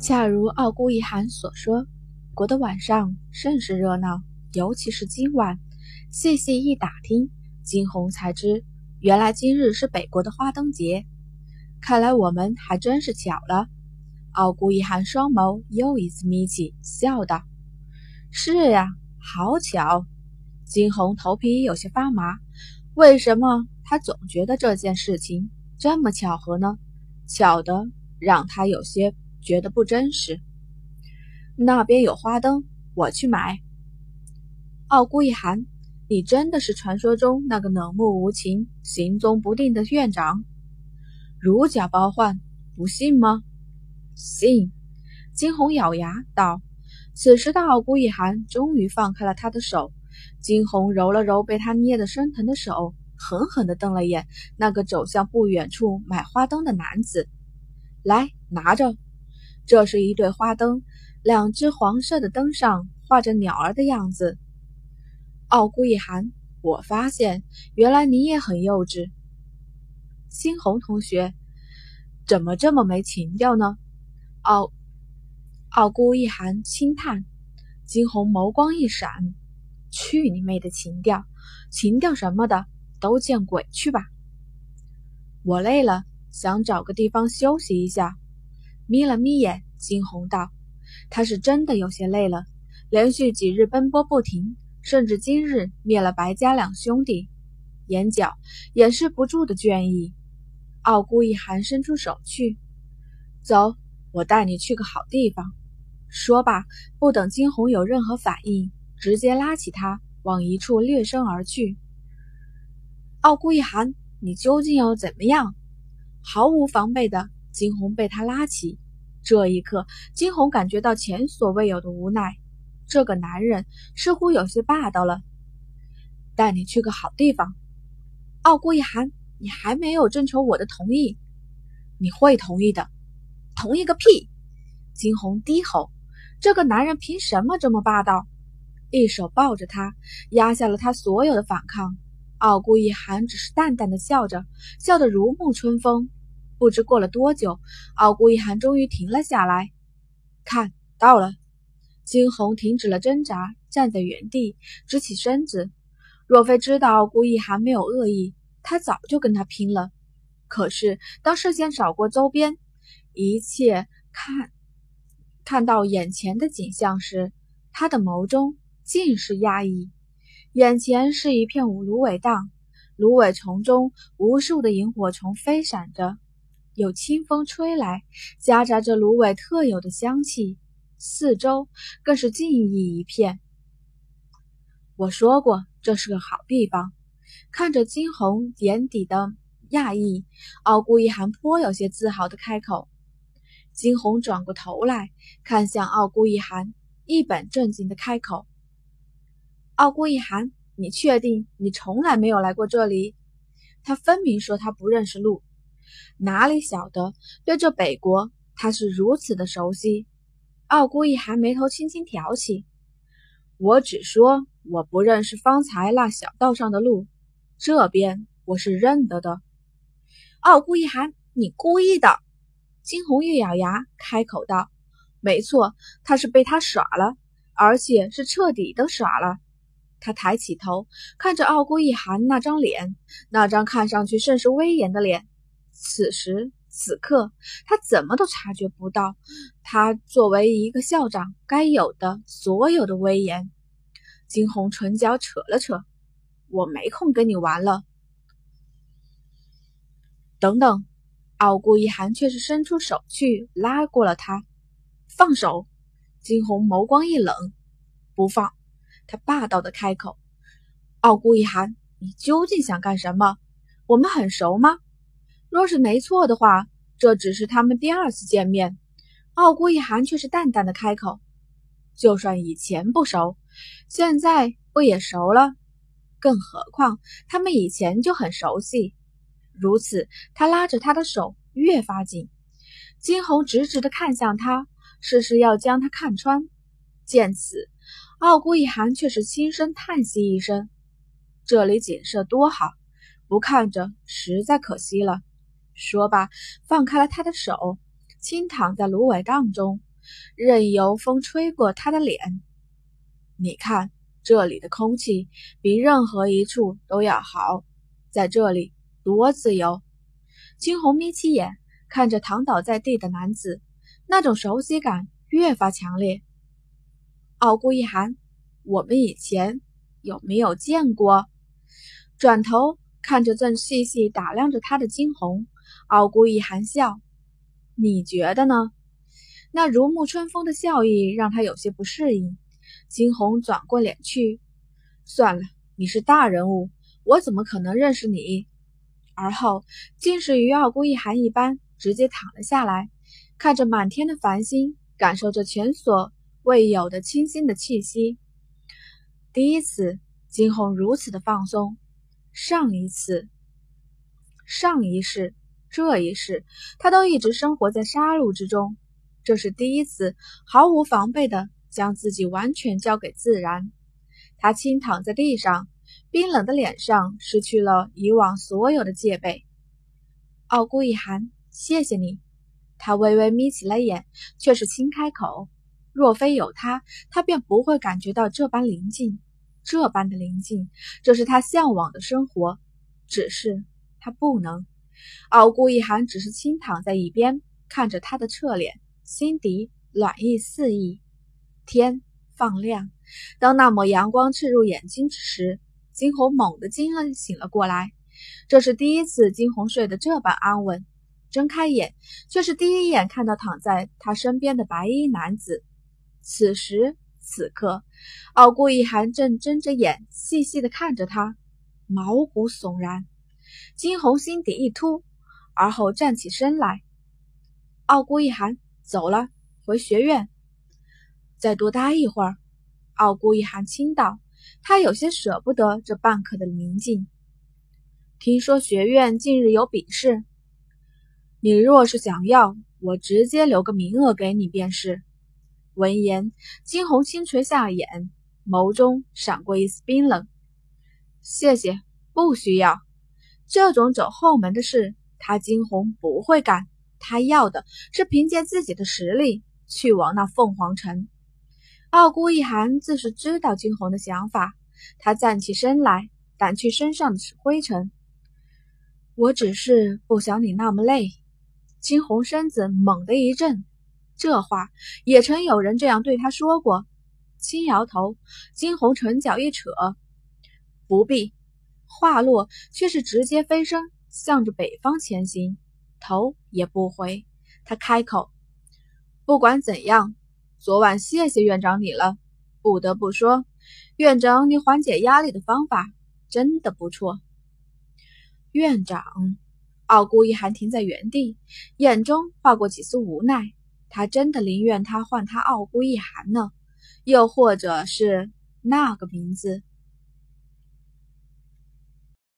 恰如傲孤一寒所说，国的晚上甚是热闹，尤其是今晚。细细一打听，金红才知，原来今日是北国的花灯节。看来我们还真是巧了。傲孤一寒双眸又一次眯起，笑道：“是呀，好巧。”金红头皮有些发麻，为什么他总觉得这件事情这么巧合呢？巧的让他有些觉得不真实。那边有花灯，我去买。傲孤一寒，你真的是传说中那个冷漠无情、行踪不定的院长？如假包换，不信吗？信。金红咬牙道。此时的傲孤一寒终于放开了他的手。金红揉了揉被他捏得生疼的手，狠狠地瞪了眼那个走向不远处买花灯的男子。来，拿着，这是一对花灯，两只黄色的灯上画着鸟儿的样子。傲孤一寒，我发现原来你也很幼稚。猩红同学，怎么这么没情调呢？傲傲孤一寒轻叹，惊红眸光一闪。去你妹的情调！情调什么的，都见鬼去吧！我累了，想找个地方休息一下。眯了眯眼，惊鸿道：“他是真的有些累了，连续几日奔波不停，甚至今日灭了白家两兄弟，眼角掩饰不住的倦意。”傲孤一寒伸出手去，走，我带你去个好地方。说罢，不等惊鸿有任何反应。直接拉起他往一处掠身而去。傲孤一寒，你究竟要怎么样？毫无防备的金红被他拉起，这一刻，金红感觉到前所未有的无奈。这个男人似乎有些霸道了。带你去个好地方。傲孤一寒，你还没有征求我的同意，你会同意的。同意个屁！金红低吼：“这个男人凭什么这么霸道？”一手抱着他，压下了他所有的反抗。傲孤一寒只是淡淡的笑着，笑得如沐春风。不知过了多久，傲孤一寒终于停了下来。看到了，惊鸿停止了挣扎，站在原地，直起身子。若非知道傲孤一寒没有恶意，他早就跟他拼了。可是当视线扫过周边，一切看看到眼前的景象时，他的眸中。尽是压抑，眼前是一片芦苇荡，芦苇丛中无数的萤火虫飞闪着，有清风吹来，夹杂着芦苇特有的香气，四周更是静谧一片。我说过这是个好地方。看着惊鸿眼底的讶异，傲孤一寒颇有些自豪的开口。惊鸿转过头来看向傲孤一寒，一本正经的开口。傲孤一寒，你确定你从来没有来过这里？他分明说他不认识路，哪里晓得对这北国他是如此的熟悉。傲孤一寒眉头轻轻挑起，我只说我不认识方才那小道上的路，这边我是认得的。傲孤一寒，你故意的！金红玉咬牙开口道：“没错，他是被他耍了，而且是彻底的耍了。”他抬起头，看着傲孤一寒那张脸，那张看上去甚是威严的脸。此时此刻，他怎么都察觉不到，他作为一个校长该有的所有的威严。惊鸿唇角扯了扯：“我没空跟你玩了。”等等，傲孤一寒却是伸出手去拉过了他。放手！惊鸿眸光一冷：“不放。”他霸道的开口：“傲孤一寒，你究竟想干什么？我们很熟吗？若是没错的话，这只是他们第二次见面。”傲孤一寒却是淡淡的开口：“就算以前不熟，现在不也熟了？更何况他们以前就很熟悉。”如此，他拉着他的手越发紧。金红直直的看向他，似是要将他看穿。见此。傲孤一寒却是轻声叹息一声：“这里景色多好，不看着实在可惜了。”说罢，放开了他的手，轻躺在芦苇荡中，任由风吹过他的脸。你看，这里的空气比任何一处都要好，在这里多自由。金红眯起眼，看着躺倒在地的男子，那种熟悉感越发强烈。傲孤一寒，我们以前有没有见过？转头看着正细细打量着他的惊鸿，傲孤一寒笑：“你觉得呢？”那如沐春风的笑意让他有些不适应。金红转过脸去：“算了，你是大人物，我怎么可能认识你？”而后，竟是与傲孤一寒一般，直接躺了下来，看着满天的繁星，感受着前所未有的清新的气息。第一次，金红如此的放松。上一次，上一世，这一世，他都一直生活在杀戮之中。这是第一次毫无防备的将自己完全交给自然。他轻躺在地上，冰冷的脸上失去了以往所有的戒备。傲孤一寒，谢谢你。他微微眯起了眼，却是轻开口。若非有他，他便不会感觉到这般宁静。这般的宁静，这是他向往的生活。只是他不能。傲孤一寒只是轻躺在一边，看着他的侧脸，心底暖意四溢。天放亮，当那抹阳光刺入眼睛之时，金红猛地惊了醒了过来。这是第一次金红睡得这般安稳，睁开眼，却是第一眼看到躺在他身边的白衣男子。此时。此刻，傲孤一寒正睁着眼，细细的看着他，毛骨悚然。金红心底一突，而后站起身来。傲孤一寒走了，回学院，再多待一会儿。傲孤一寒轻道，他有些舍不得这半刻的宁静。听说学院近日有比试，你若是想要，我直接留个名额给你便是。闻言，金红轻垂下眼，眸中闪过一丝冰冷。谢谢，不需要。这种走后门的事，他金红不会干。他要的是凭借自己的实力去往那凤凰城。傲孤一寒自是知道金红的想法，他站起身来，掸去身上的灰尘。我只是不想你那么累。金红身子猛地一震。这话也曾有人这样对他说过。轻摇头，金红唇角一扯：“不必。”话落，却是直接飞身，向着北方前行，头也不回。他开口：“不管怎样，昨晚谢谢院长你了。不得不说，院长你缓解压力的方法真的不错。”院长，傲孤一寒停在原地，眼中划过几丝无奈。他真的宁愿他唤他傲孤一寒呢，又或者是那个名字。